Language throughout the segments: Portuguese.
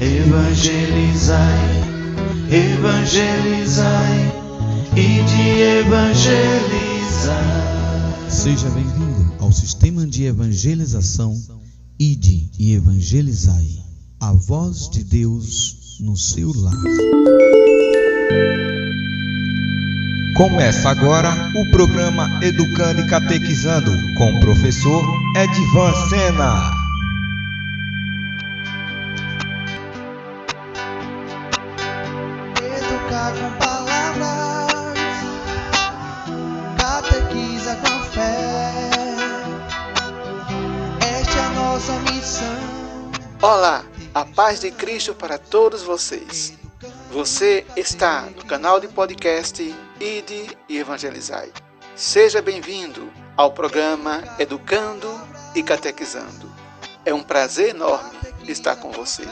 Evangelizai, evangelizai e de evangelizar. Seja bem-vindo ao sistema de evangelização Ide e Evangelizai. A voz de Deus no seu lar. Começa agora o programa Educando e Catequizando com o professor Edvan Sena. Paz de Cristo para todos vocês. Você está no canal de podcast Ide e Evangelizai. Seja bem-vindo ao programa Educando e Catequizando. É um prazer enorme estar com você.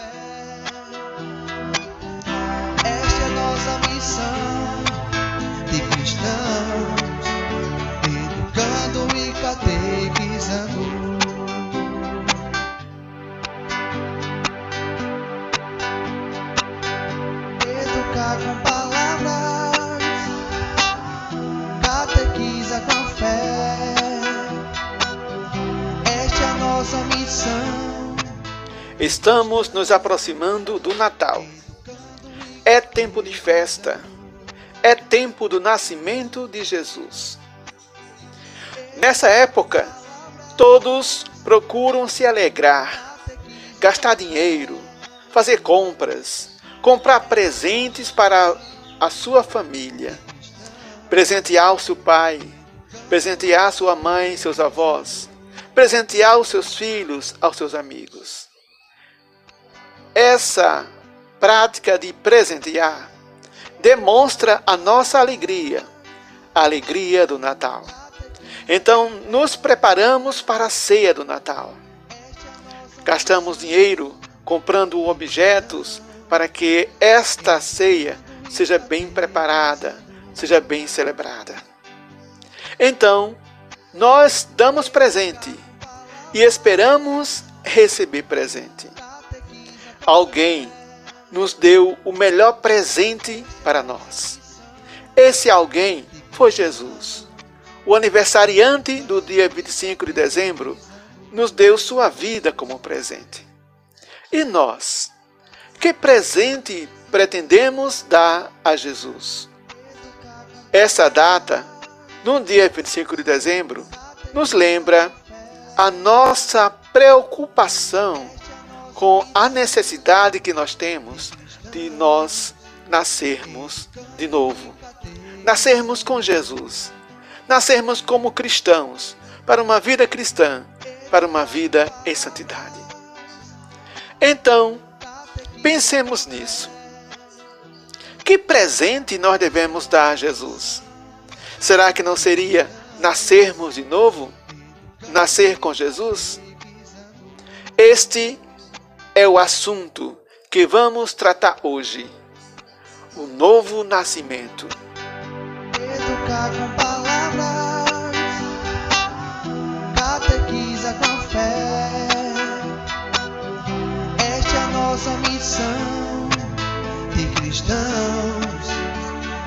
Estamos nos aproximando do Natal. É tempo de festa. É tempo do nascimento de Jesus. Nessa época, todos procuram se alegrar, gastar dinheiro, fazer compras, comprar presentes para a sua família, presentear o seu pai, presentear sua mãe, seus avós, presentear os seus filhos aos seus amigos. Essa prática de presentear demonstra a nossa alegria, a alegria do Natal. Então, nos preparamos para a ceia do Natal. Gastamos dinheiro comprando objetos para que esta ceia seja bem preparada, seja bem celebrada. Então, nós damos presente e esperamos receber presente. Alguém nos deu o melhor presente para nós. Esse alguém foi Jesus. O aniversariante do dia 25 de dezembro nos deu sua vida como presente. E nós? Que presente pretendemos dar a Jesus? Essa data, no dia 25 de dezembro, nos lembra a nossa preocupação com a necessidade que nós temos de nós nascermos de novo. Nascermos com Jesus. Nascermos como cristãos, para uma vida cristã, para uma vida em santidade. Então, pensemos nisso. Que presente nós devemos dar a Jesus? Será que não seria nascermos de novo? Nascer com Jesus? Este é o assunto que vamos tratar hoje. O novo nascimento. Educar com palavras, catequiza com fé. Esta é a nossa missão de cristãos,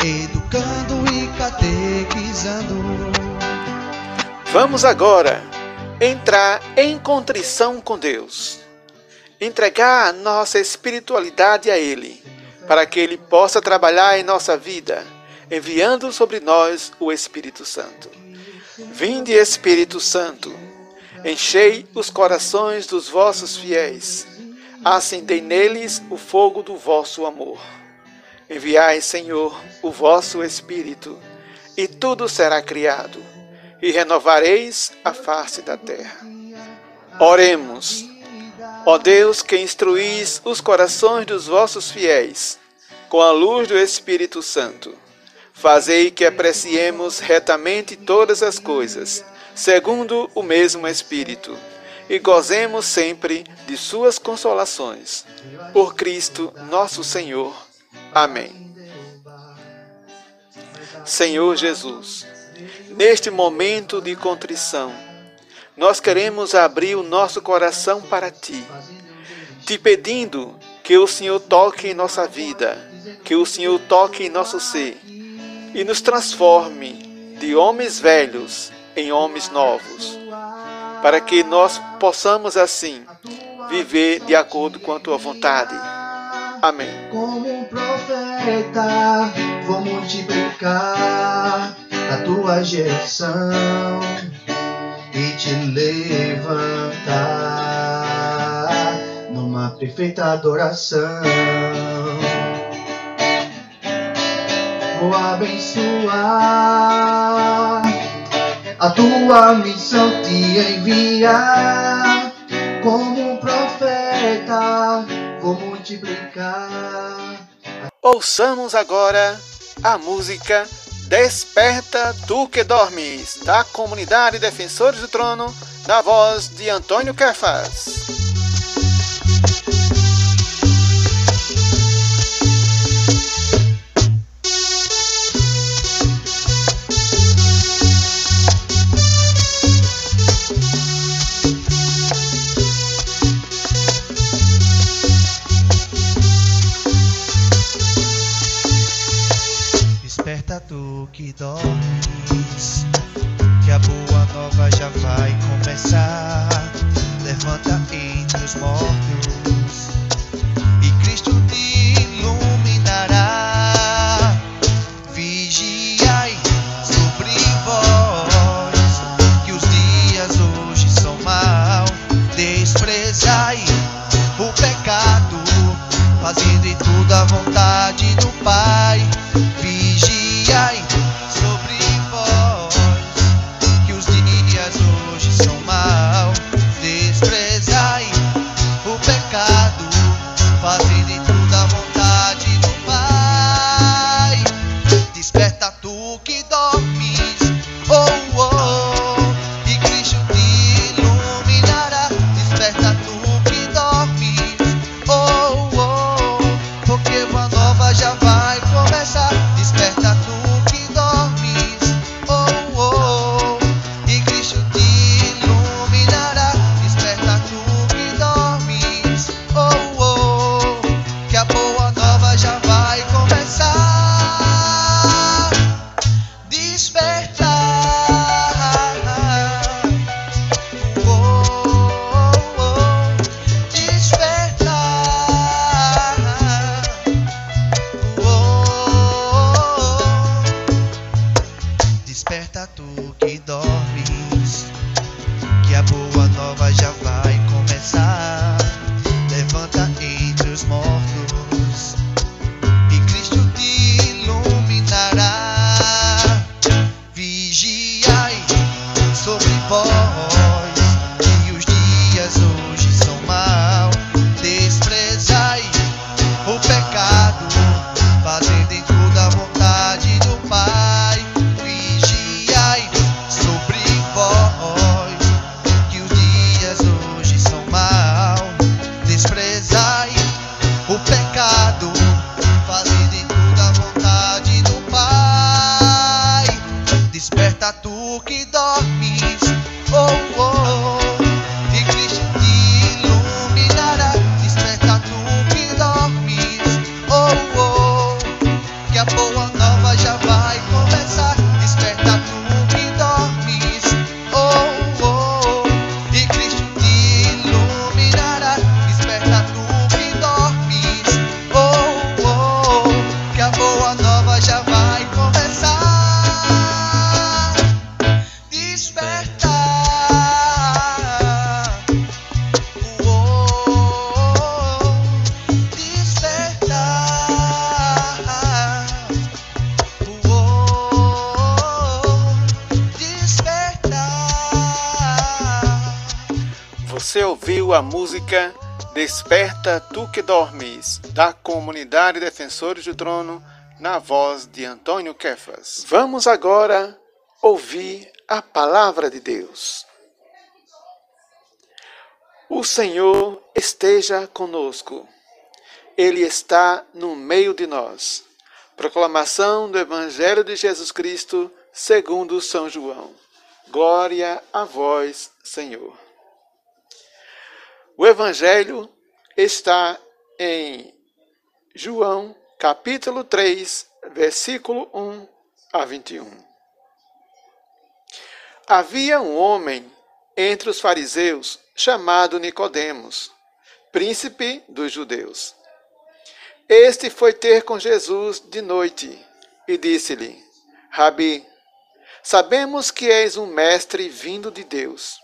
educando e catequizando. Vamos agora entrar em contrição com Deus. Entregar nossa espiritualidade a Ele, para que Ele possa trabalhar em nossa vida, enviando sobre nós o Espírito Santo. Vinde, Espírito Santo, enchei os corações dos vossos fiéis, acendei neles o fogo do vosso amor. Enviai, Senhor, o vosso Espírito, e tudo será criado, e renovareis a face da terra. Oremos. Ó Deus, que instruís os corações dos vossos fiéis com a luz do Espírito Santo, fazei que apreciemos retamente todas as coisas, segundo o mesmo Espírito, e gozemos sempre de suas consolações. Por Cristo nosso Senhor. Amém. Senhor Jesus, neste momento de contrição, nós queremos abrir o nosso coração para Ti, te pedindo Que o Senhor toque em nossa vida, que o Senhor toque em nosso ser e nos transforme de homens velhos em homens novos, para que nós possamos assim viver de acordo com a tua vontade. Amém. Como um profeta, vou multiplicar a tua geração e te levantar numa perfeita adoração. Vou abençoar a tua missão te enviar como um profeta, vou multiplicar. Ouçamos agora a música Desperta Tu Que Dormes, da comunidade Defensores do Trono, na voz de Antônio Kefas. Que dormes, que a boa nova já vai começar. Levanta entre os mortos Que Dormes, da comunidade Defensores do Trono, na voz de Antônio Kefas. Vamos agora ouvir a palavra de Deus. O Senhor esteja conosco. Ele está no meio de nós. Proclamação do Evangelho de Jesus Cristo, segundo São João. Glória a vós, Senhor. O Evangelho está em João, capítulo 3, versículo 1 a 21. Havia um homem entre os fariseus chamado Nicodemos, príncipe dos judeus. Este foi ter com Jesus de noite e disse-lhe: Rabi, sabemos que és um mestre vindo de Deus.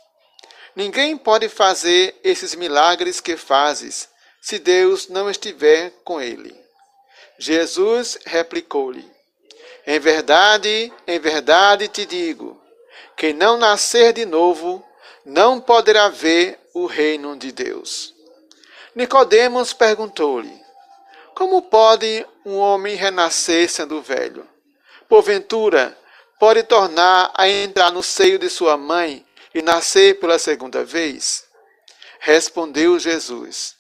Ninguém pode fazer esses milagres que fazes se Deus não estiver com ele. Jesus replicou-lhe: Em verdade, em verdade te digo, quem não nascer de novo não poderá ver o reino de Deus. Nicodemos perguntou-lhe: Como pode um homem renascer sendo velho? Porventura, pode tornar a entrar no seio de sua mãe e nascer pela segunda vez? Respondeu Jesus: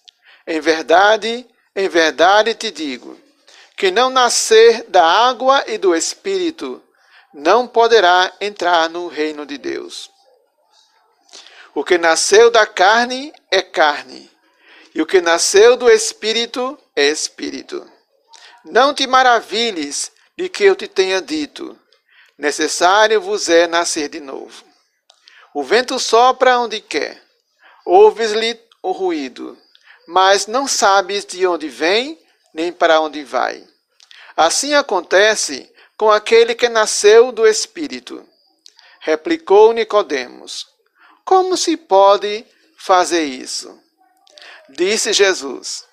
Em verdade, em verdade te digo, que não nascer da água e do espírito não poderá entrar no reino de Deus. O que nasceu da carne é carne, e o que nasceu do espírito é espírito. Não te maravilhes de que eu te tenha dito: necessário vos é nascer de novo. O vento sopra onde quer, ouves-lhe o ruído, mas não sabes de onde vem nem para onde vai. Assim acontece com aquele que nasceu do Espírito. Replicou Nicodemos: como se pode fazer isso? Disse Jesus: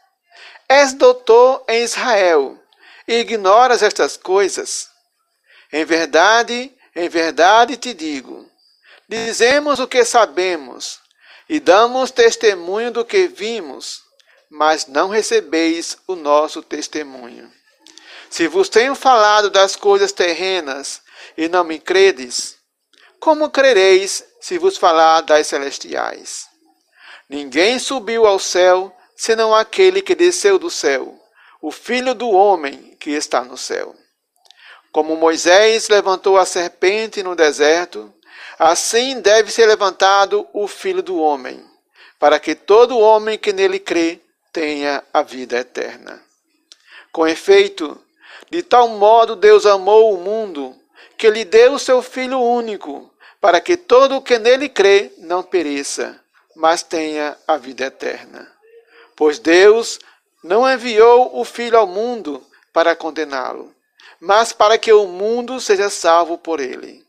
És doutor em Israel e ignoras estas coisas? Em verdade, em verdade te digo: dizemos o que sabemos e damos testemunho do que vimos, mas não recebeis o nosso testemunho. Se vos tenho falado das coisas terrenas e não me credes, como crereis se vos falar das celestiais? Ninguém subiu ao céu senão aquele que desceu do céu, o Filho do homem que está no céu. Como Moisés levantou a serpente no deserto, assim deve ser levantado o Filho do homem, para que todo homem que nele crê tenha a vida eterna. Com efeito, de tal modo Deus amou o mundo que lhe deu o seu Filho único, para que todo o que nele crê não pereça, mas tenha a vida eterna. Pois Deus não enviou o Filho ao mundo para condená-lo, mas para que o mundo seja salvo por ele.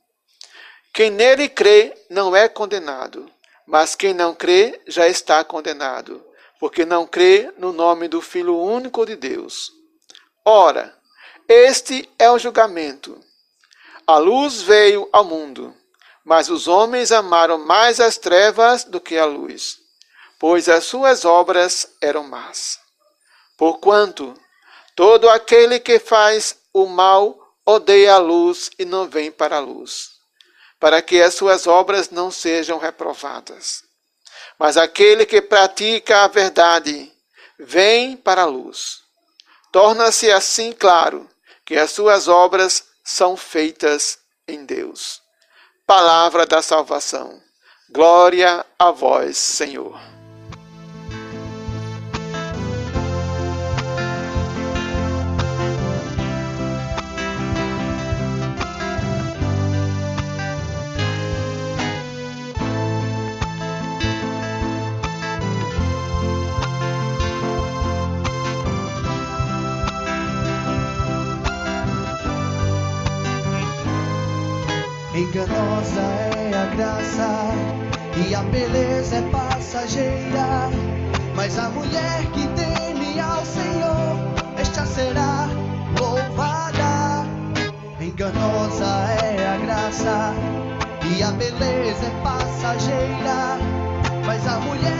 Quem nele crê não é condenado, mas quem não crê já está condenado, porque não crê no nome do Filho único de Deus. Ora, este é o julgamento. A luz veio ao mundo mas os homens amaram mais as trevas do que a luz, pois as suas obras eram más. Porquanto todo aquele que faz o mal odeia a luz e não vem para a luz, para que as suas obras não sejam reprovadas. Mas aquele que pratica a verdade vem para a luz. Torna-se assim claro que as suas obras são feitas em Deus. Palavra da salvação. Glória a vós, Senhor. Beleza é passageira. Mas a mulher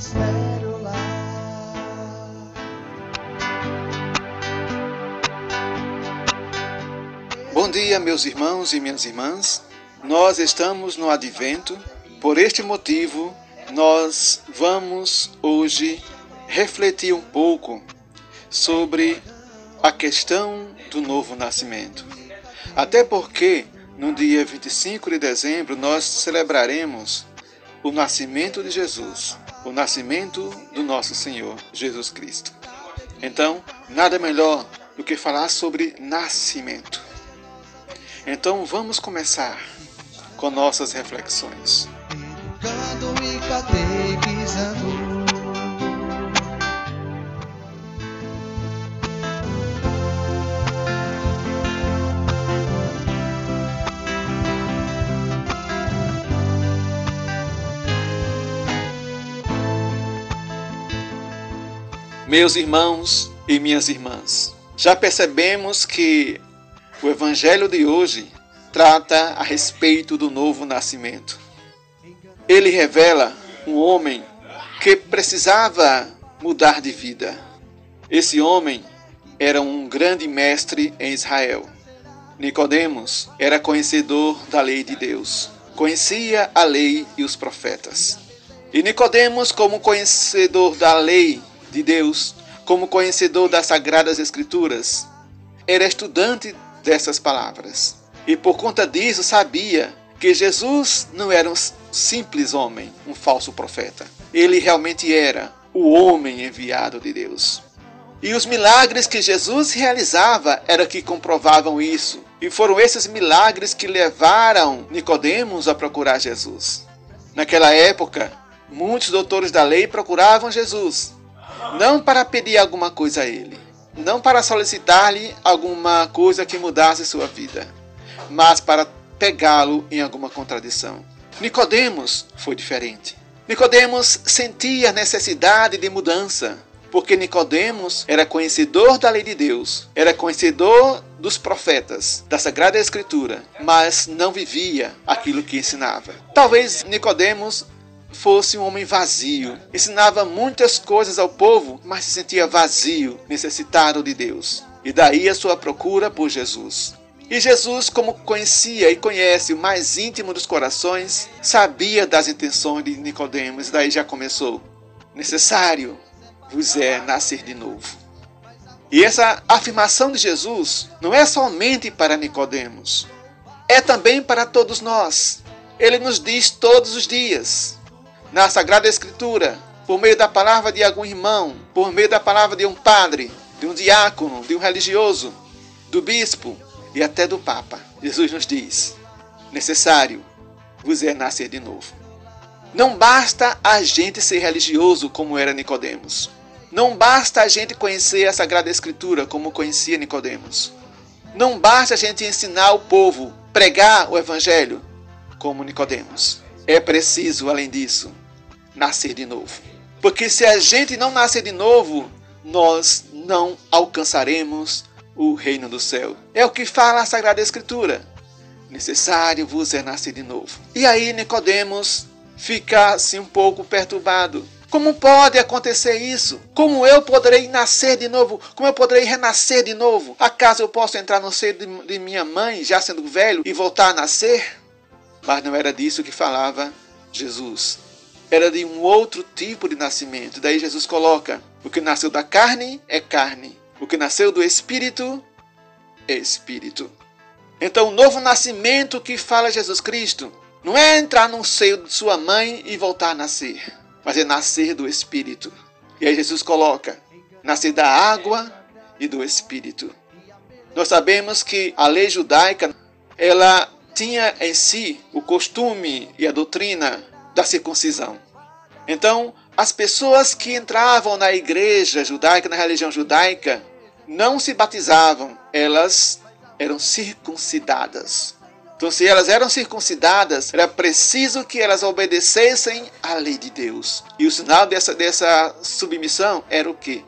Tu és pérola. Bom dia, meus irmãos e minhas irmãs. Nós estamos no Advento. Por este motivo, nós vamos hoje refletir um pouco sobre a questão do novo nascimento. Até porque no dia 25 de dezembro nós celebraremos o nascimento de Jesus, o nascimento do nosso Senhor Jesus Cristo. Então, nada melhor do que falar sobre nascimento. Então vamos começar com nossas reflexões. E catequizando. Meus irmãos e minhas irmãs, já percebemos que o Evangelho de hoje trata a respeito do novo nascimento. Ele revela um homem que precisava mudar de vida. Esse homem era um grande mestre em Israel. Nicodemos era conhecedor da lei de Deus, conhecia a lei e os profetas. E Nicodemos, como conhecedor da lei de Deus, como conhecedor das sagradas escrituras, era estudante dessas palavras. E por conta disso sabia que Jesus não era um simples homem, um falso profeta. Ele realmente era o homem enviado de Deus. E os milagres que Jesus realizava era que comprovavam isso. E foram esses milagres que levaram Nicodemos a procurar Jesus. Naquela época, muitos doutores da lei procuravam Jesus, não para pedir alguma coisa a ele, não para solicitar-lhe alguma coisa que mudasse sua vida, mas para pegá-lo em alguma contradição. Nicodemos foi diferente. Nicodemos sentia necessidade de mudança, porque Nicodemos era conhecedor da lei de Deus, era conhecedor dos profetas, da Sagrada Escritura, mas não vivia aquilo que ensinava. Talvez Nicodemos fosse um homem vazio, ensinava muitas coisas ao povo, mas se sentia vazio, necessitado de Deus. E daí a sua procura por Jesus. E Jesus, como conhecia e conhece o mais íntimo dos corações, sabia das intenções de Nicodemos, e daí já começou. Necessário vos é nascer de novo. E essa afirmação de Jesus não é somente para Nicodemos, é também para todos nós. Ele nos diz todos os dias, na Sagrada Escritura, por meio da palavra de algum irmão, por meio da palavra de um padre, de um diácono, de um religioso, do bispo e até do Papa. Jesus nos diz: necessário vos é nascer de novo. Não basta a gente ser religioso como era Nicodemos. Não basta a gente conhecer a Sagrada Escritura como conhecia Nicodemos. Não basta a gente ensinar o povo, pregar o evangelho como Nicodemos. É preciso, além disso, nascer de novo. Porque se a gente não nascer de novo, nós não alcançaremos o reino do céu. É o que fala a Sagrada Escritura. Necessário vos é nascer de novo. E aí Nicodemos fica assim um pouco perturbado. Como pode acontecer isso? Como eu poderei nascer de novo? Como eu poderei renascer de novo? Acaso eu posso entrar no seio de, de minha mãe, já sendo velho, e voltar a nascer? Mas não era disso que falava Jesus. Era de um outro tipo de nascimento. Daí Jesus coloca: o que nasceu da carne é carne, o que nasceu do espírito é espírito. Então, o novo nascimento que fala Jesus Cristo não é entrar no seio de sua mãe e voltar a nascer mas é nascer do Espírito. E aí Jesus coloca: nascer da água e do Espírito. Nós sabemos que a lei judaica ela tinha em si o costume e a doutrina da circuncisão. Então, as pessoas que entravam na igreja judaica, na religião judaica, não se batizavam, elas eram circuncidadas. Então, se elas eram circuncidadas, era preciso que elas obedecessem à lei de Deus. E o sinal dessa, dessa submissão era o que?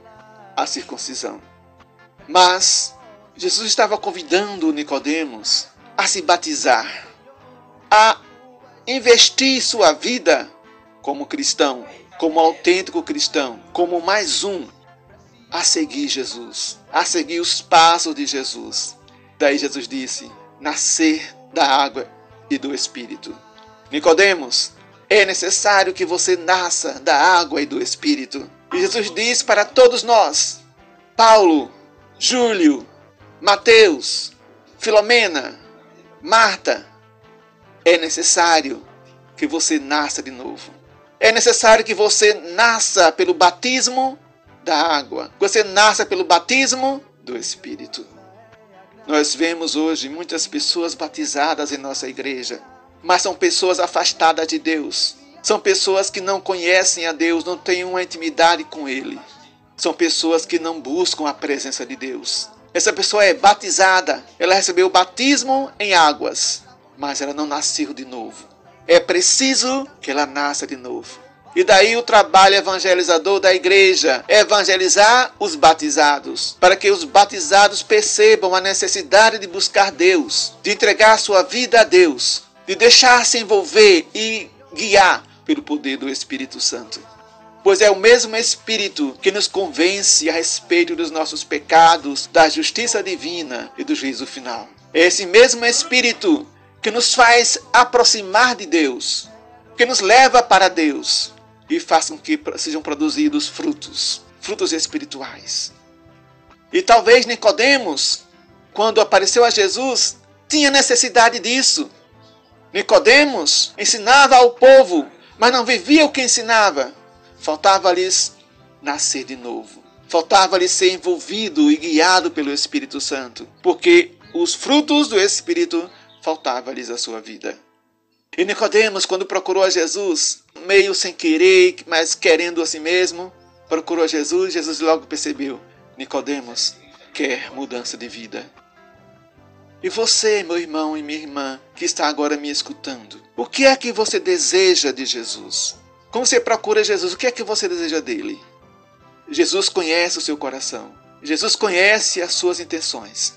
A circuncisão. Mas Jesus estava convidando Nicodemos a se batizar, a investir sua vida como cristão, como autêntico cristão, como mais um a seguir Jesus, a seguir os passos de Jesus. Daí Jesus disse: nascer da água e do Espírito. Nicodemos, é necessário que você nasça da água e do Espírito. E Jesus diz para todos nós, Paulo, Júlio, Mateus, Filomena, Marta, é necessário que você nasça de novo. É necessário que você nasça pelo batismo da água. Que você nasça pelo batismo do Espírito. Nós vemos hoje muitas pessoas batizadas em nossa igreja, mas são pessoas afastadas de Deus. São pessoas que não conhecem a Deus, não têm uma intimidade com Ele. São pessoas que não buscam a presença de Deus. Essa pessoa é batizada, ela recebeu o batismo em águas, mas ela não nasceu de novo. É preciso que ela nasça de novo. E daí o trabalho evangelizador da igreja, evangelizar os batizados, para que os batizados percebam a necessidade de buscar Deus, de entregar sua vida a Deus, de deixar-se envolver e guiar pelo poder do Espírito Santo. Pois é o mesmo Espírito que nos convence a respeito dos nossos pecados, da justiça divina e do juízo final. É esse mesmo Espírito que nos faz aproximar de Deus, que nos leva para Deus, e façam que sejam produzidos frutos, frutos espirituais. E talvez Nicodemos, quando apareceu a Jesus, tinha necessidade disso. Nicodemos ensinava ao povo, mas não vivia o que ensinava. Faltava-lhes nascer de novo. Faltava-lhes ser envolvido e guiado pelo Espírito Santo, porque os frutos do Espírito faltava-lhes a sua vida. E Nicodemos, quando procurou a Jesus, meio sem querer, mas querendo a si mesmo, procurou a Jesus, Jesus logo percebeu: Nicodemos quer mudança de vida. E você, meu irmão e minha irmã, que está agora me escutando, o que é que você deseja de Jesus? Como você procura Jesus, o que é que você deseja dele? Jesus conhece o seu coração. Jesus conhece as suas intenções.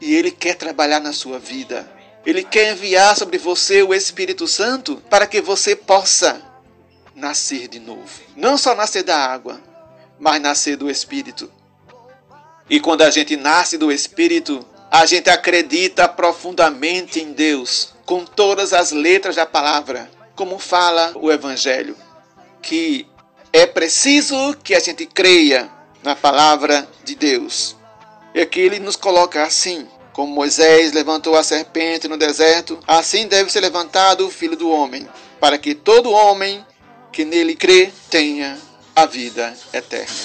E ele quer trabalhar na sua vida. Ele quer enviar sobre você o Espírito Santo para que você possa nascer de novo. Não só nascer da água, mas nascer do Espírito. E quando a gente nasce do Espírito, a gente acredita profundamente em Deus, com todas as letras da palavra, como fala o Evangelho, que é preciso que a gente creia na palavra de Deus. E aqui ele nos coloca assim: como Moisés levantou a serpente no deserto, assim deve ser levantado o filho do homem, para que todo homem que nele crê tenha a vida eterna.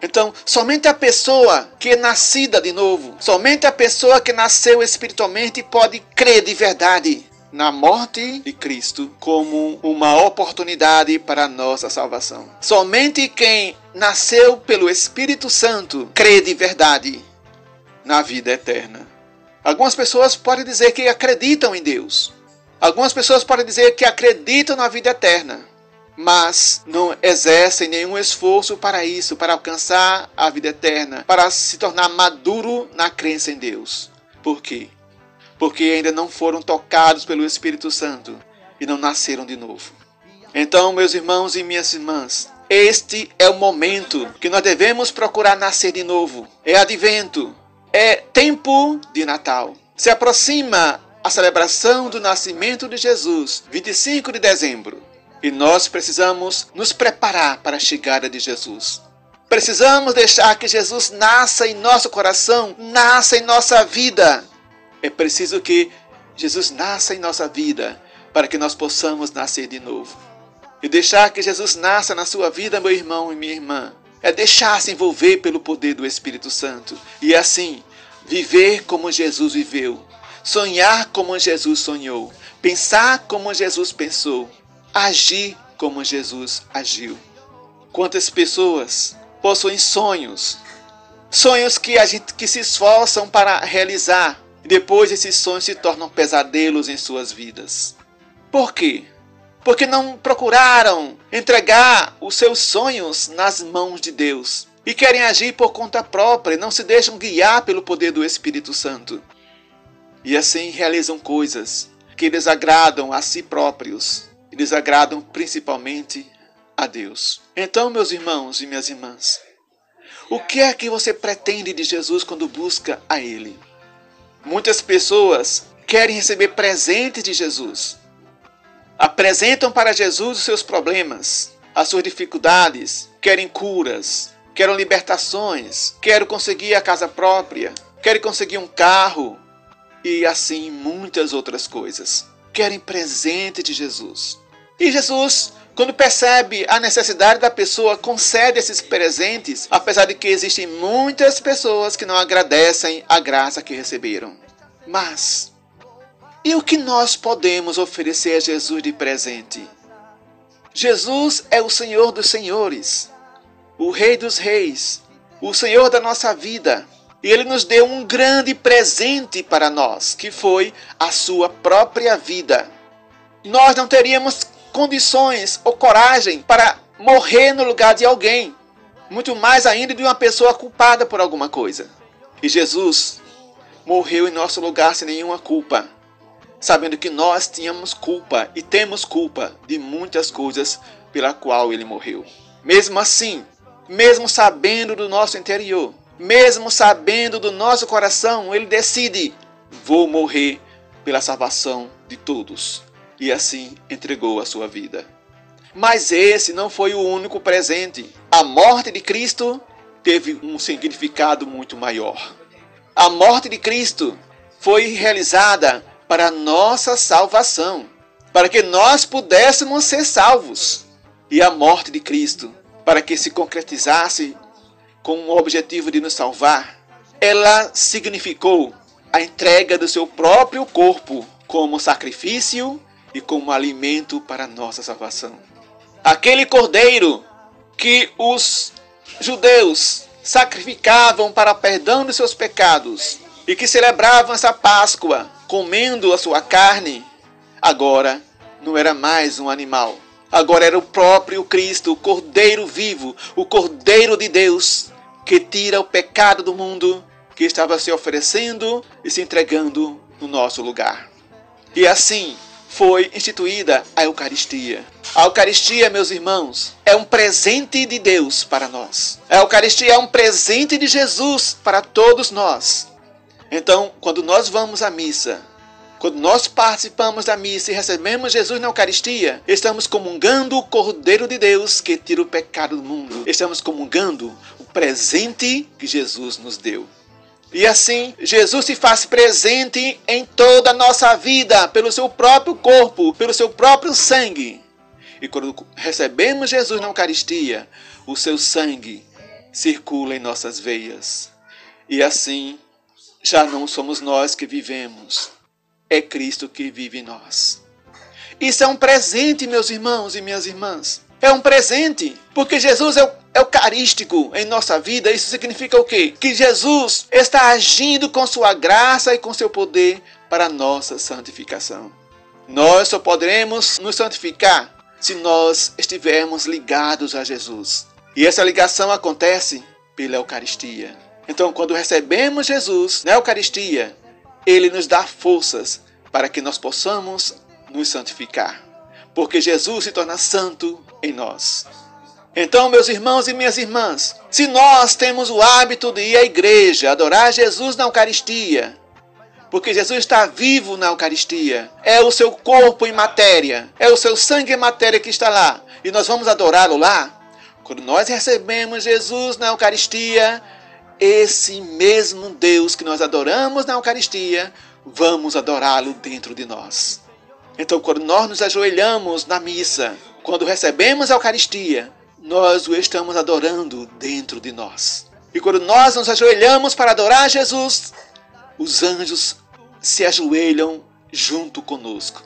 Então, somente a pessoa que é nascida de novo, somente a pessoa que nasceu espiritualmente pode crer de verdade na morte de Cristo como uma oportunidade para a nossa salvação. Somente quem nasceu pelo Espírito Santo crê de verdade na vida eterna. Algumas pessoas podem dizer que acreditam em Deus. Algumas pessoas podem dizer que acreditam na vida eterna, mas não exercem nenhum esforço para isso, para alcançar a vida eterna, para se tornar maduro na crença em Deus. Por quê? Porque ainda não foram tocados pelo Espírito Santo e não nasceram de novo. Então, meus irmãos e minhas irmãs, este é o momento que nós devemos procurar nascer de novo. É advento, é tempo de Natal. Se aproxima a celebração do nascimento de Jesus, 25 de dezembro. E nós precisamos nos preparar para a chegada de Jesus. Precisamos deixar que Jesus nasça em nosso coração, nasça em nossa vida. É preciso que Jesus nasça em nossa vida para que nós possamos nascer de novo. E deixar que Jesus nasça na sua vida, meu irmão e minha irmã, é deixar-se envolver pelo poder do Espírito Santo e assim viver como Jesus viveu, sonhar como Jesus sonhou, pensar como Jesus pensou, agir como Jesus agiu. Quantas pessoas possuem sonhos, sonhos que a gente que se esforçam para realizar, e depois esses sonhos se tornam pesadelos em suas vidas. Por quê? Porque não procuraram entregar os seus sonhos nas mãos de Deus e querem agir por conta própria não se deixam guiar pelo poder do Espírito Santo. E assim realizam coisas que desagradam a si próprios e desagradam principalmente a Deus. Então, meus irmãos e minhas irmãs, o que é que você pretende de Jesus quando busca a Ele? Muitas pessoas querem receber presentes de Jesus, apresentam para Jesus os seus problemas, as suas dificuldades, querem curas, querem libertações, querem conseguir a casa própria, querem conseguir um carro e assim muitas outras coisas. Querem presente de Jesus. E Jesus, quando percebe a necessidade da pessoa, concede esses presentes, apesar de que existem muitas pessoas que não agradecem a graça que receberam. Mas e o que nós podemos oferecer a Jesus de presente? Jesus é o Senhor dos Senhores, o Rei dos Reis, o Senhor da nossa vida. E ele nos deu um grande presente para nós, que foi a sua própria vida. Nós não teríamos condições ou coragem para morrer no lugar de alguém, muito mais ainda de uma pessoa culpada por alguma coisa. E Jesus morreu em nosso lugar sem nenhuma culpa sabendo que nós tínhamos culpa e temos culpa de muitas coisas pela qual ele morreu. Mesmo assim, mesmo sabendo do nosso interior, mesmo sabendo do nosso coração, ele decide: vou morrer pela salvação de todos. E assim entregou a sua vida. Mas esse não foi o único presente. A morte de Cristo teve um significado muito maior. A morte de Cristo foi realizada para nossa salvação, para que nós pudéssemos ser salvos. E a morte de Cristo, para que se concretizasse com o objetivo de nos salvar, ela significou a entrega do seu próprio corpo como sacrifício e como alimento para nossa salvação. Aquele cordeiro que os judeus sacrificavam para perdão de seus pecados e que celebravam essa Páscoa comendo a sua carne, agora não era mais um animal. Agora era o próprio Cristo, o Cordeiro vivo, o Cordeiro de Deus, que tira o pecado do mundo, que estava se oferecendo e se entregando no nosso lugar. E assim foi instituída a Eucaristia. A Eucaristia, meus irmãos, é um presente de Deus para nós. A Eucaristia é um presente de Jesus para todos nós. Então, quando nós vamos à missa, quando nós participamos da missa e recebemos Jesus na Eucaristia, estamos comungando o Cordeiro de Deus que tira o pecado do mundo. Estamos comungando o presente que Jesus nos deu. E assim, Jesus se faz presente em toda a nossa vida, pelo seu próprio corpo, pelo seu próprio sangue. E quando recebemos Jesus na Eucaristia, o seu sangue circula em nossas veias. E assim, já não somos nós que vivemos, é Cristo que vive em nós. Isso é um presente, meus irmãos e minhas irmãs. É um presente, porque Jesus é eucarístico em nossa vida. Isso significa o quê? Que Jesus está agindo com sua graça e com seu poder para nossa santificação. Nós só poderemos nos santificar se nós estivermos ligados a Jesus. E essa ligação acontece pela Eucaristia. Então, quando recebemos Jesus na Eucaristia, ele nos dá forças para que nós possamos nos santificar, porque Jesus se torna santo em nós. Então, meus irmãos e minhas irmãs, se nós temos o hábito de ir à igreja, adorar Jesus na Eucaristia, porque Jesus está vivo na Eucaristia, é o seu corpo em matéria, é o seu sangue em matéria que está lá, e nós vamos adorá-lo lá. Quando nós recebemos Jesus na Eucaristia, esse mesmo Deus que nós adoramos na Eucaristia, vamos adorá-lo dentro de nós. Então, quando nós nos ajoelhamos na missa, quando recebemos a Eucaristia, nós o estamos adorando dentro de nós. E quando nós nos ajoelhamos para adorar Jesus, os anjos se ajoelham junto conosco.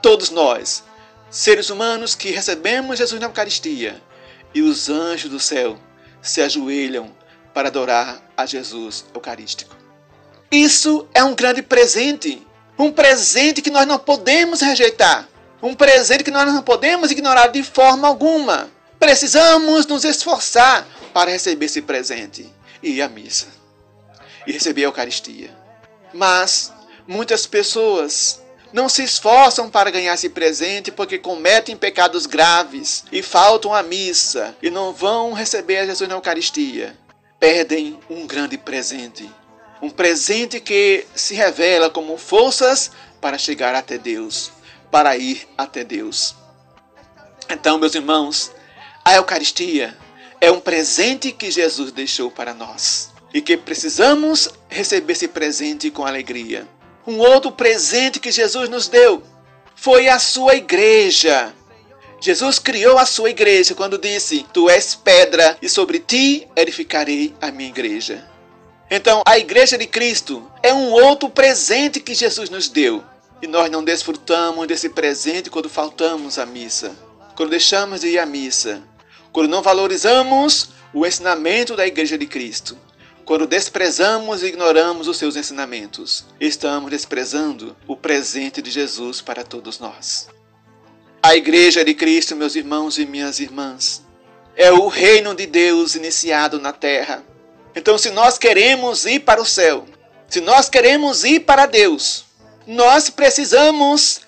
Todos nós, seres humanos que recebemos Jesus na Eucaristia, e os anjos do céu se ajoelham para adorar a Jesus Eucarístico. Isso é um grande presente, um presente que nós não podemos rejeitar, um presente que nós não podemos ignorar de forma alguma. Precisamos nos esforçar para receber esse presente e à missa e receber a Eucaristia. Mas muitas pessoas não se esforçam para ganhar esse presente porque cometem pecados graves e faltam à missa e não vão receber a Jesus na Eucaristia. Perdem um grande presente. Um presente que se revela como forças para chegar até Deus, para ir até Deus. Então, meus irmãos, a Eucaristia é um presente que Jesus deixou para nós e que precisamos receber esse presente com alegria. Um outro presente que Jesus nos deu foi a sua igreja. Jesus criou a sua igreja quando disse: Tu és pedra e sobre ti edificarei a minha igreja. Então, a igreja de Cristo é um outro presente que Jesus nos deu. E nós não desfrutamos desse presente quando faltamos à missa, quando deixamos de ir à missa, quando não valorizamos o ensinamento da Igreja de Cristo, quando desprezamos e ignoramos os seus ensinamentos, estamos desprezando o presente de Jesus para todos nós. A Igreja de Cristo, meus irmãos e minhas irmãs, é o reino de Deus iniciado na terra. Então, se nós queremos ir para o céu, se nós queremos ir para Deus, nós precisamos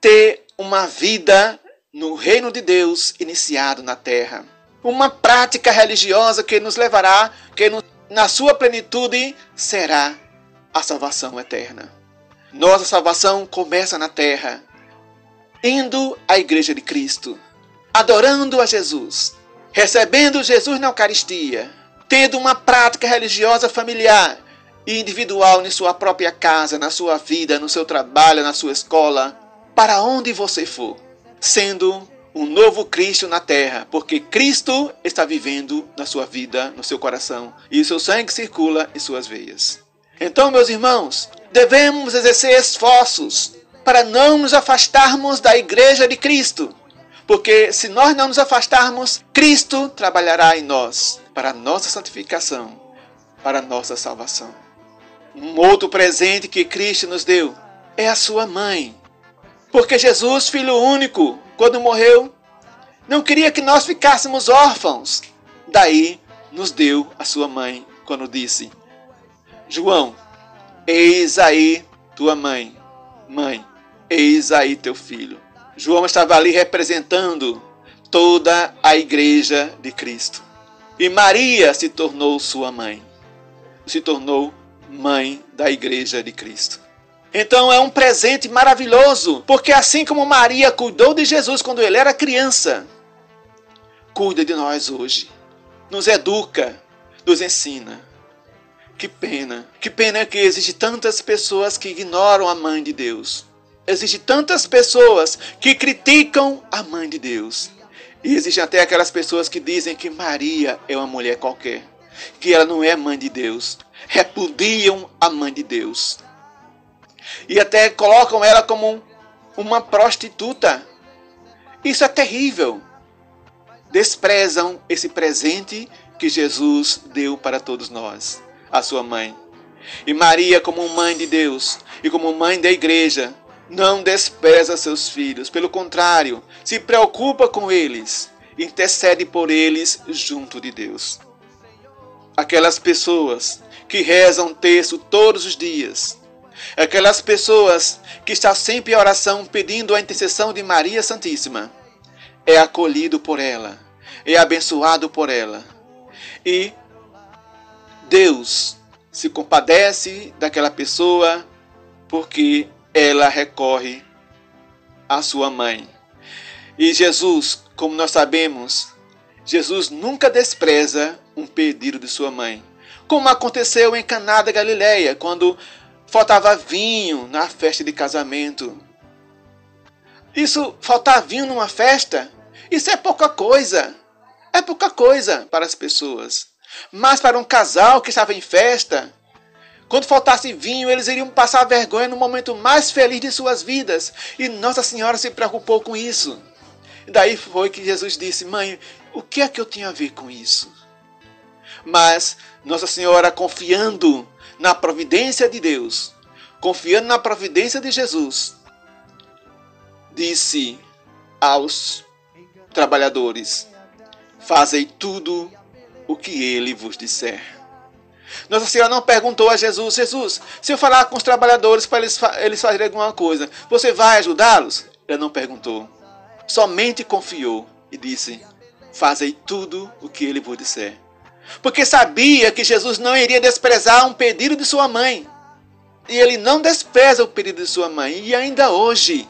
ter uma vida no reino de Deus iniciado na terra. Uma prática religiosa que nos levará, que na sua plenitude será a salvação eterna. Nossa salvação começa na terra, indo à igreja de Cristo, adorando a Jesus, recebendo Jesus na Eucaristia, tendo uma prática religiosa familiar e individual em sua própria casa, na sua vida, no seu trabalho, na sua escola, para onde você for sendo um novo Cristo na terra, porque Cristo está vivendo na sua vida, no seu coração, e o seu sangue circula em suas veias. Então, meus irmãos, devemos exercer esforços para não nos afastarmos da igreja de Cristo, porque se nós não nos afastarmos, Cristo trabalhará em nós para a nossa santificação, para a nossa salvação. Um outro presente que Cristo nos deu é a sua mãe, porque Jesus, filho único, quando morreu, não queria que nós ficássemos órfãos. Daí nos deu a sua mãe, quando disse: João, eis aí tua mãe. Mãe, eis aí teu filho. João estava ali representando toda a igreja de Cristo. E Maria se tornou sua mãe. Se tornou mãe da igreja de Cristo. Então é um presente maravilhoso, porque assim como Maria cuidou de Jesus quando ele era criança, cuida de nós hoje, nos educa, nos ensina. Que pena, que pena que existem tantas pessoas que ignoram a mãe de Deus. Existem tantas pessoas que criticam a mãe de Deus. E existem até aquelas pessoas que dizem que Maria é uma mulher qualquer, que ela não é mãe de Deus. Repudiam a mãe de Deus e até colocam ela como uma prostituta. Isso é terrível. Desprezam esse presente que Jesus deu para todos nós, a sua mãe. E Maria, como mãe de Deus e como mãe da igreja, não despreza seus filhos, pelo contrário, se preocupa com eles, intercede por eles junto de Deus. Aquelas pessoas que rezam texto todos os dias, Aquelas pessoas que estão sempre em oração pedindo a intercessão de Maria Santíssima, é acolhido por ela, é abençoado por ela. E Deus se compadece daquela pessoa porque ela recorre à sua mãe. E Jesus, como nós sabemos, Jesus nunca despreza um pedido de sua mãe. Como aconteceu em Caná da Galileia, quando faltava vinho na festa de casamento. Isso, faltar vinho numa festa, isso é pouca coisa. É pouca coisa para as pessoas. Mas para um casal que estava em festa, quando faltasse vinho, eles iriam passar vergonha no momento mais feliz de suas vidas. E Nossa Senhora se preocupou com isso. Daí foi que Jesus disse: Mãe, o que é que eu tinha a ver com isso? Mas Nossa Senhora, confiando na providência de Deus, confiando na providência de Jesus, disse aos trabalhadores: Fazei tudo o que ele vos disser. Nossa Senhora não perguntou a Jesus: Jesus, se eu falar com os trabalhadores para eles, eles fazerem alguma coisa, você vai ajudá-los? Ele não perguntou. Somente confiou e disse: Fazei tudo o que ele vos disser. Porque sabia que Jesus não iria desprezar um pedido de sua mãe. E ele não despreza o pedido de sua mãe. E ainda hoje,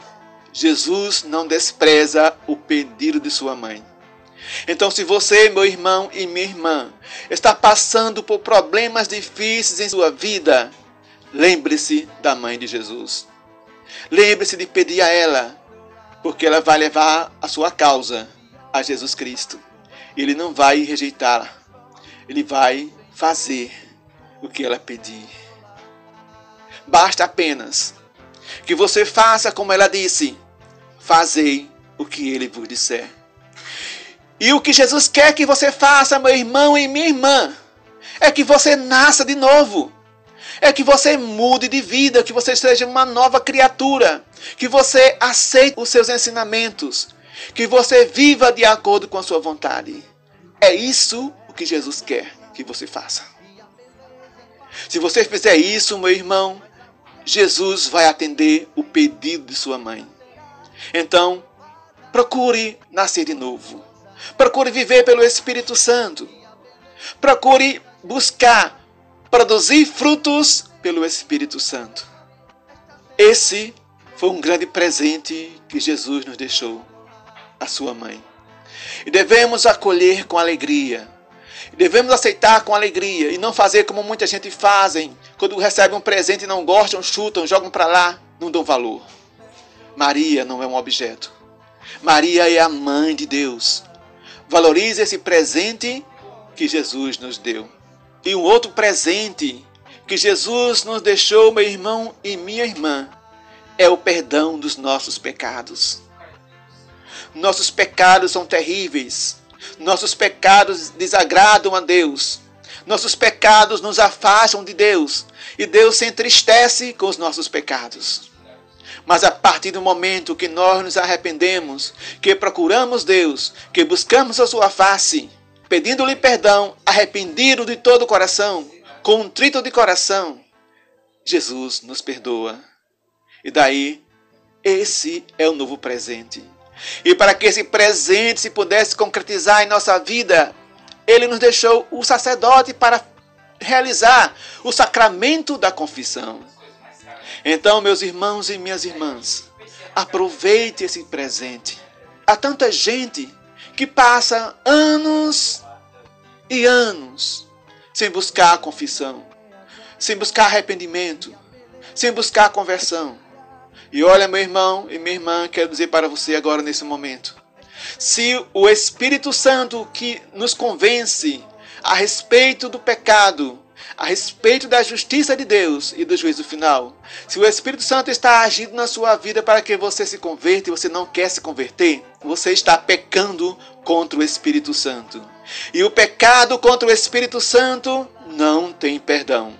Jesus não despreza o pedido de sua mãe. Então, se você, meu irmão e minha irmã, está passando por problemas difíceis em sua vida, lembre-se da mãe de Jesus. Lembre-se de pedir a ela, porque ela vai levar a sua causa a Jesus Cristo. Ele não vai rejeitá-la, ele vai fazer o que ela pedir. Basta apenas que você faça como ela disse: fazei o que ele vos disser. E o que Jesus quer que você faça, meu irmão e minha irmã, é que você nasça de novo. É que você mude de vida, que você seja uma nova criatura, que você aceite os seus ensinamentos, que você viva de acordo com a sua vontade. É isso o que Jesus quer que você faça. Se você fizer isso, meu irmão, Jesus vai atender o pedido de sua mãe. Então, procure nascer de novo. Procure viver pelo Espírito Santo. Procure buscar produzir frutos pelo Espírito Santo. Esse foi um grande presente que Jesus nos deixou, a sua mãe. E devemos acolher com alegria. Devemos aceitar com alegria e não fazer como muita gente fazem, quando recebem um presente e não gostam, chutam, jogam para lá, não dão valor. Maria não é um objeto. Maria é a mãe de Deus. Valorize esse presente que Jesus nos deu. E um outro presente que Jesus nos deixou, meu irmão e minha irmã, é o perdão dos nossos pecados. Nossos pecados são terríveis. Nossos pecados desagradam a Deus. Nossos pecados nos afastam de Deus. E Deus se entristece com os nossos pecados. Mas a partir do momento que nós nos arrependemos, que procuramos Deus, que buscamos a sua face, pedindo-lhe perdão, arrependido de todo o coração, contrito de coração, Jesus nos perdoa. E daí, esse é o novo presente. E para que esse presente se pudesse concretizar em nossa vida, ele nos deixou o sacerdote para realizar o sacramento da confissão. Então, meus irmãos e minhas irmãs, aproveite esse presente. Há tanta gente que passa anos e anos sem buscar confissão, sem buscar arrependimento, sem buscar conversão. E olha, meu irmão e minha irmã, quero dizer para você agora nesse momento: se o Espírito Santo que nos convence a respeito do pecado, a respeito da justiça de Deus e do juízo final. Se o Espírito Santo está agindo na sua vida para que você se converta e você não quer se converter, você está pecando contra o Espírito Santo. E o pecado contra o Espírito Santo não tem perdão.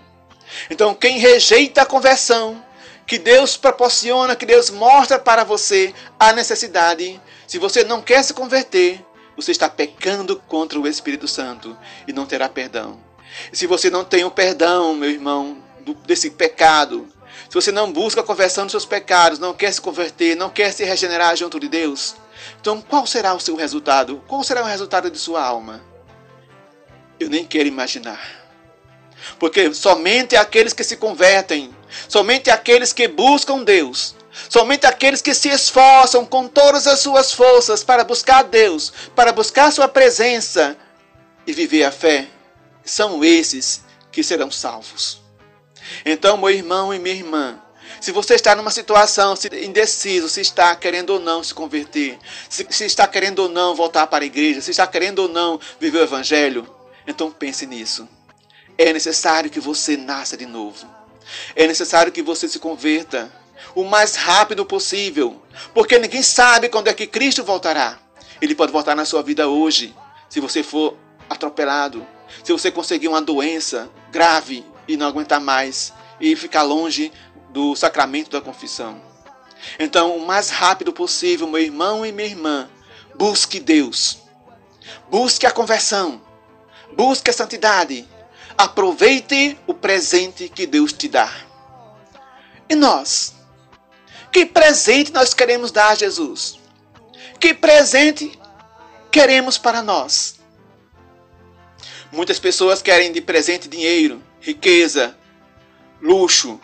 Então, quem rejeita a conversão, que Deus proporciona, que Deus mostra para você a necessidade, se você não quer se converter, você está pecando contra o Espírito Santo e não terá perdão. Se você não tem o perdão, meu irmão, do, desse pecado, se você não busca a conversão dos seus pecados, não quer se converter, não quer se regenerar junto de Deus, então qual será o seu resultado? Qual será o resultado de sua alma? Eu nem quero imaginar. Porque somente aqueles que se convertem, somente aqueles que buscam Deus, somente aqueles que se esforçam com todas as suas forças para buscar Deus, para buscar Sua presença e viver a fé, são esses que serão salvos. Então, meu irmão e minha irmã, se você está numa situação indeciso, se está querendo ou não se converter, se, está querendo ou não voltar para a igreja, se está querendo ou não viver o evangelho, então pense nisso. É necessário que você nasça de novo. É necessário que você se converta o mais rápido possível, porque ninguém sabe quando é que Cristo voltará. Ele pode voltar na sua vida hoje, se você for atropelado, se você conseguir uma doença grave e não aguentar mais e ficar longe do sacramento da confissão. Então, o mais rápido possível, meu irmão e minha irmã, busque Deus. Busque a conversão. Busque a santidade. Aproveite o presente que Deus te dá. E nós? Que presente nós queremos dar a Jesus? Que presente queremos para nós? Muitas pessoas querem de presente dinheiro, riqueza, luxo,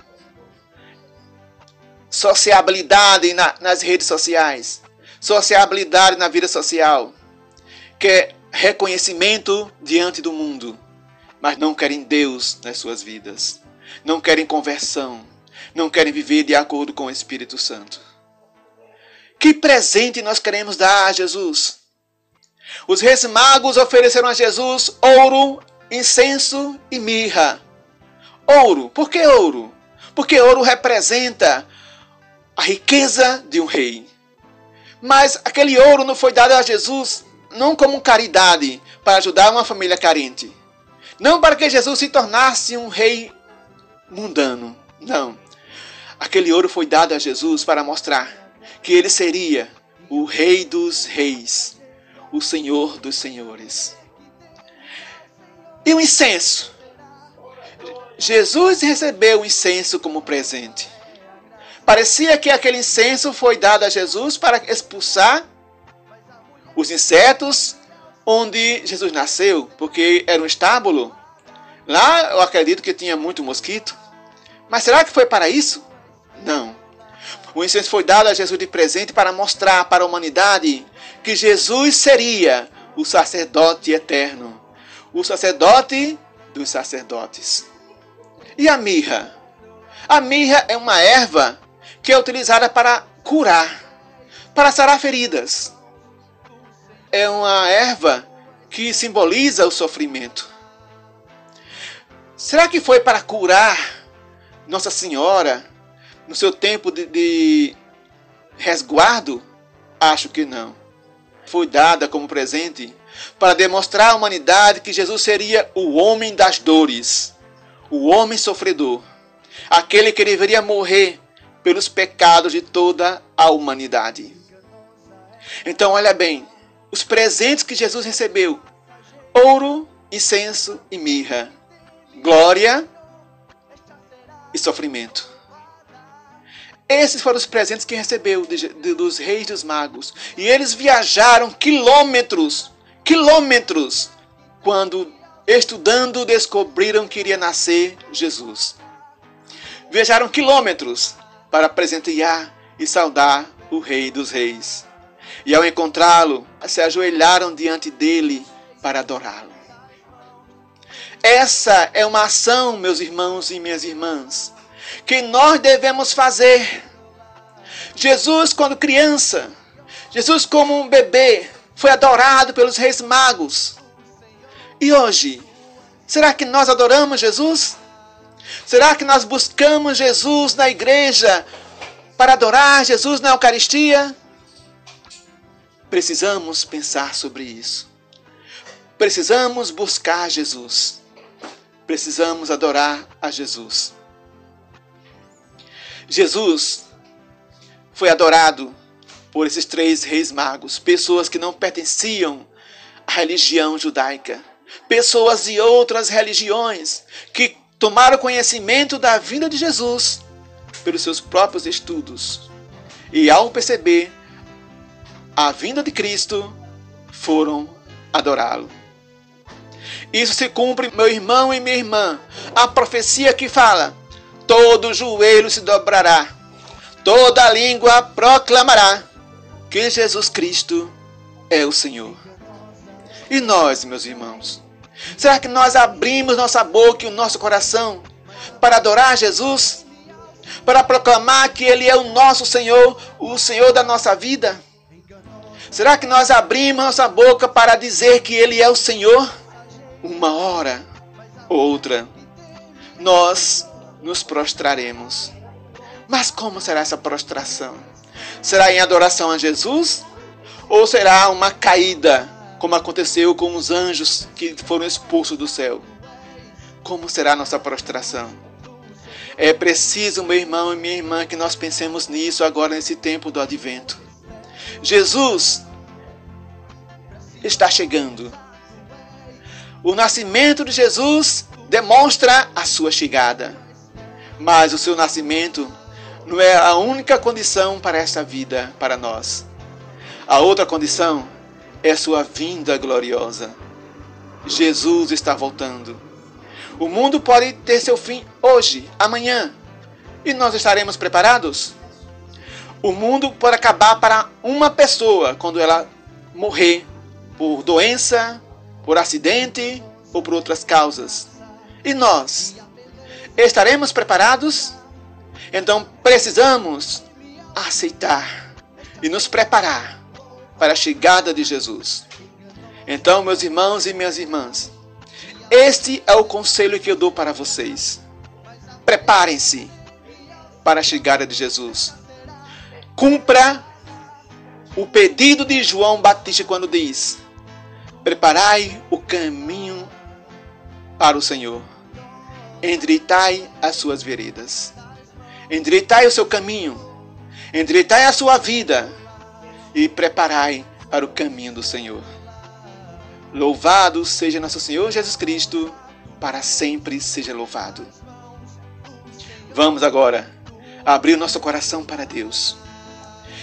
sociabilidade na, nas redes sociais, sociabilidade na vida social, quer reconhecimento diante do mundo, mas não querem Deus nas suas vidas, não querem conversão, não querem viver de acordo com o Espírito Santo. Que presente nós queremos dar a Jesus? Os reis magos ofereceram a Jesus ouro, incenso e mirra. Ouro. Por que ouro? Porque ouro representa a riqueza de um rei. Mas aquele ouro não foi dado a Jesus não como caridade para ajudar uma família carente. Não para que Jesus se tornasse um rei mundano. Não. Aquele ouro foi dado a Jesus para mostrar que ele seria o Rei dos Reis, o Senhor dos Senhores. E o incenso? Jesus recebeu o incenso como presente. Parecia que aquele incenso foi dado a Jesus para expulsar os insetos onde Jesus nasceu, porque era um estábulo. Lá eu acredito que tinha muito mosquito. Mas será que foi para isso? Não. O incenso foi dado a Jesus de presente para mostrar para a humanidade que Jesus seria o sacerdote eterno, o sacerdote dos sacerdotes. E a mirra? A mirra é uma erva que é utilizada para curar, para sarar feridas. É uma erva que simboliza o sofrimento. Será que foi para curar Nossa Senhora no seu tempo de, de resguardo? Acho que não. Foi dada como presente para demonstrar à humanidade que Jesus seria o homem das dores, o homem sofredor, aquele que deveria morrer pelos pecados de toda a humanidade. Então, olha bem, os presentes que Jesus recebeu: ouro, incenso e mirra, glória e sofrimento. Esses foram os presentes que recebeu de, de, dos reis dos magos. E eles viajaram quilômetros, quilômetros, quando estudando descobriram que iria nascer Jesus. Viajaram quilômetros para presentear e saudar o Rei dos Reis. E ao encontrá-lo, se ajoelharam diante dele para adorá-lo. Essa é uma ação, meus irmãos e minhas irmãs, que nós devemos fazer. Jesus, quando criança, Jesus, como um bebê, foi adorado pelos reis magos. E hoje, será que nós adoramos Jesus? Será que nós buscamos Jesus na igreja para adorar Jesus na Eucaristia? Precisamos pensar sobre isso. Precisamos buscar Jesus. Precisamos adorar a Jesus. Jesus foi adorado por esses três reis magos, pessoas que não pertenciam à religião judaica, pessoas de outras religiões que tomaram conhecimento da vinda de Jesus pelos seus próprios estudos. E ao perceber a vinda de Cristo, foram adorá-lo. Isso se cumpre, meu irmão e minha irmã, a profecia que fala: todo joelho se dobrará, toda língua proclamará que Jesus Cristo é o Senhor. E nós, meus irmãos, será que nós abrimos nossa boca e o nosso coração para adorar Jesus? Para proclamar que Ele é o nosso Senhor, o Senhor da nossa vida? Será que nós abrimos nossa boca para dizer que Ele é o Senhor? Uma hora, outra, nós nos prostraremos. Mas como será essa prostração? Será em adoração a Jesus? Ou será uma caída, como aconteceu com os anjos que foram expulsos do céu? Como será a nossa prostração? É preciso, meu irmão e minha irmã, que nós pensemos nisso agora nesse tempo do advento. Jesus está chegando. O nascimento de Jesus demonstra a sua chegada. Mas o seu nascimento não é a única condição para esta vida, para nós. A outra condição é sua vinda gloriosa. Jesus está voltando. O mundo pode ter seu fim hoje, amanhã. E nós estaremos preparados? O mundo pode acabar para uma pessoa quando ela morrer por doença, por acidente ou por outras causas. E nós? Estaremos preparados? Então precisamos aceitar e nos preparar para a chegada de Jesus. Então, meus irmãos e minhas irmãs, este é o conselho que eu dou para vocês. Preparem-se para a chegada de Jesus. Cumpra o pedido de João Batista quando diz: Preparai o caminho para o Senhor, endireitai as suas veredas, endireitai o seu caminho, endireitai a sua vida. E preparai para o caminho do Senhor. Louvado seja nosso Senhor Jesus Cristo, para sempre seja louvado. Vamos agora abrir o nosso coração para Deus.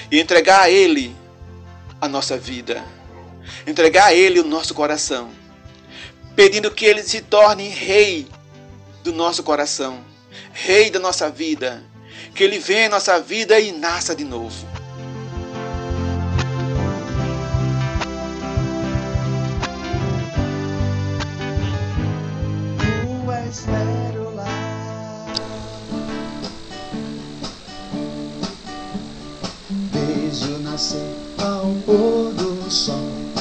E entregar a Ele a nossa vida, entregar a Ele o nosso coração, pedindo que Ele se torne Rei do nosso coração, Rei da nossa vida, que Ele venha em nossa vida e nasça de novo. Tu és. Desde o nascer ao pôr do sol,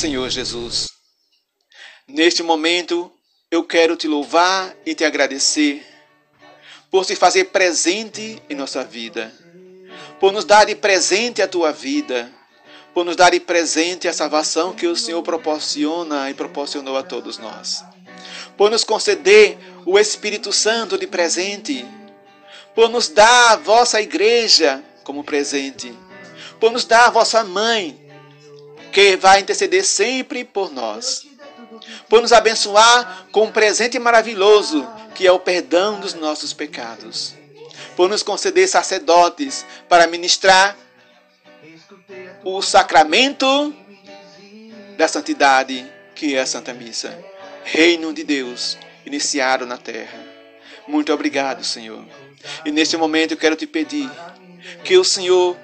Senhor Jesus, neste momento eu quero te louvar e te agradecer por se fazer presente em nossa vida, por nos dar de presente a tua vida, por nos dar de presente a salvação que o Senhor proporciona e proporcionou a todos nós, por nos conceder o Espírito Santo de presente, por nos dar a vossa igreja como presente, por nos dar a vossa mãe, que vai interceder sempre por nós por nos abençoar com um presente maravilhoso, que é o perdão dos nossos pecados, por nos conceder sacerdotes para ministrar o sacramento da santidade, que é a Santa Missa, reino de Deus iniciado na terra. Muito obrigado, Senhor. E neste momento eu quero te pedir que o Senhor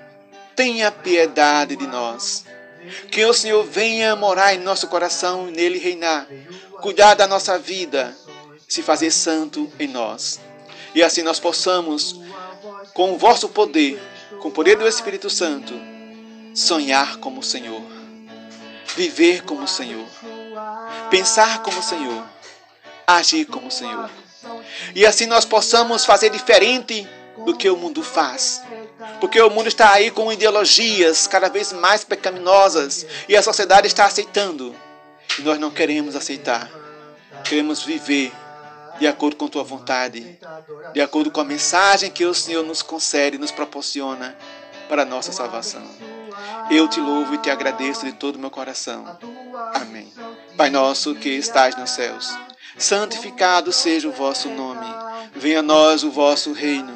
tenha piedade de nós que o Senhor venha morar em nosso coração e nele reinar, cuidar da nossa vida, se fazer santo em nós. E assim nós possamos, com o vosso poder, com o poder do Espírito Santo, sonhar como o Senhor, viver como o Senhor, pensar como o Senhor, agir como o Senhor. E assim nós possamos fazer diferente do que o mundo faz. Porque o mundo está aí com ideologias cada vez mais pecaminosas e a sociedade está aceitando. E nós não queremos aceitar. Queremos viver de acordo com tua vontade, de acordo com a mensagem que o Senhor nos concede, nos proporciona para a nossa salvação. Eu te louvo e te agradeço de todo o meu coração. Amém. Pai nosso que estás nos céus, santificado seja o vosso nome. Venha a nós o vosso reino.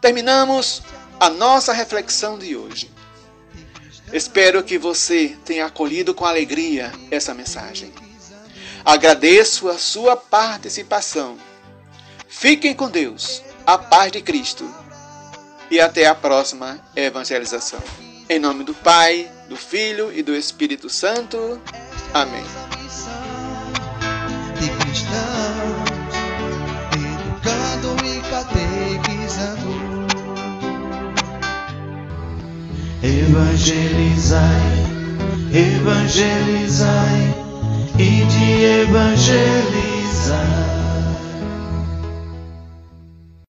terminamos a nossa reflexão de hoje. Espero que você tenha acolhido com alegria essa mensagem. Agradeço a sua participação. Fiquem com Deus, a paz de Cristo e até a próxima evangelização. Em nome do Pai, do Filho e do Espírito Santo. Amém. Evangelizai, evangelizai e de evangelizar.